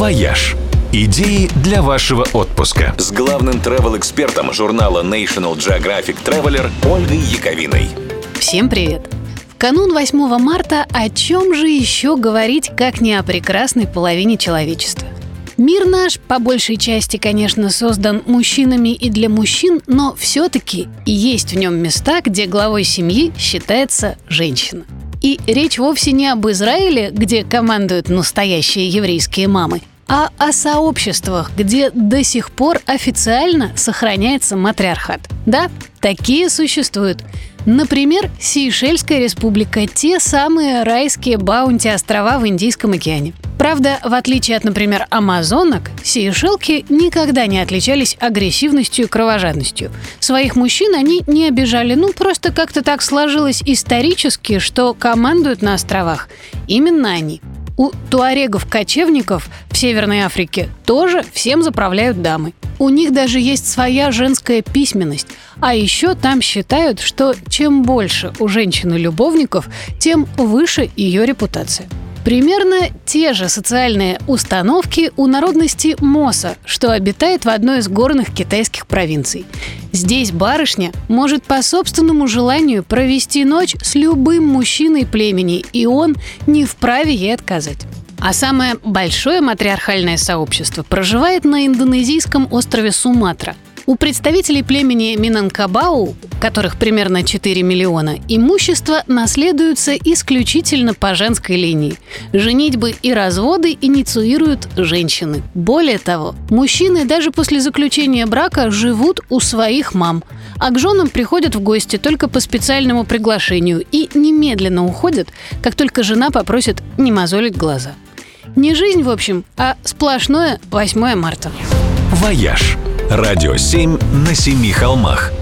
«Вояж». Идеи для вашего отпуска. С главным travel-экспертом журнала National Geographic Traveler Ольгой Яковиной. Всем привет! В канун 8 марта о чем же еще говорить, как не о прекрасной половине человечества? Мир наш, по большей части, конечно, создан мужчинами и для мужчин, но все-таки есть в нем места, где главой семьи считается женщина. И речь вовсе не об Израиле, где командуют настоящие еврейские мамы, а о сообществах, где до сих пор официально сохраняется матриархат. Да, такие существуют. Например, Сейшельская республика – те самые райские баунти-острова в Индийском океане. Правда, в отличие от, например, амазонок, сейшелки никогда не отличались агрессивностью и кровожадностью. Своих мужчин они не обижали, ну просто как-то так сложилось исторически, что командуют на островах именно они. У туарегов-кочевников Северной Африке тоже всем заправляют дамы. У них даже есть своя женская письменность. А еще там считают, что чем больше у женщины любовников, тем выше ее репутация. Примерно те же социальные установки у народности Моса, что обитает в одной из горных китайских провинций. Здесь барышня может по собственному желанию провести ночь с любым мужчиной племени, и он не вправе ей отказать. А самое большое матриархальное сообщество проживает на индонезийском острове Суматра – у представителей племени Минанкабау, которых примерно 4 миллиона, имущество наследуется исключительно по женской линии. Женитьбы и разводы инициируют женщины. Более того, мужчины даже после заключения брака живут у своих мам, а к женам приходят в гости только по специальному приглашению и немедленно уходят, как только жена попросит не мозолить глаза. Не жизнь, в общем, а сплошное 8 марта. «Вояж» Радио 7 на семи холмах.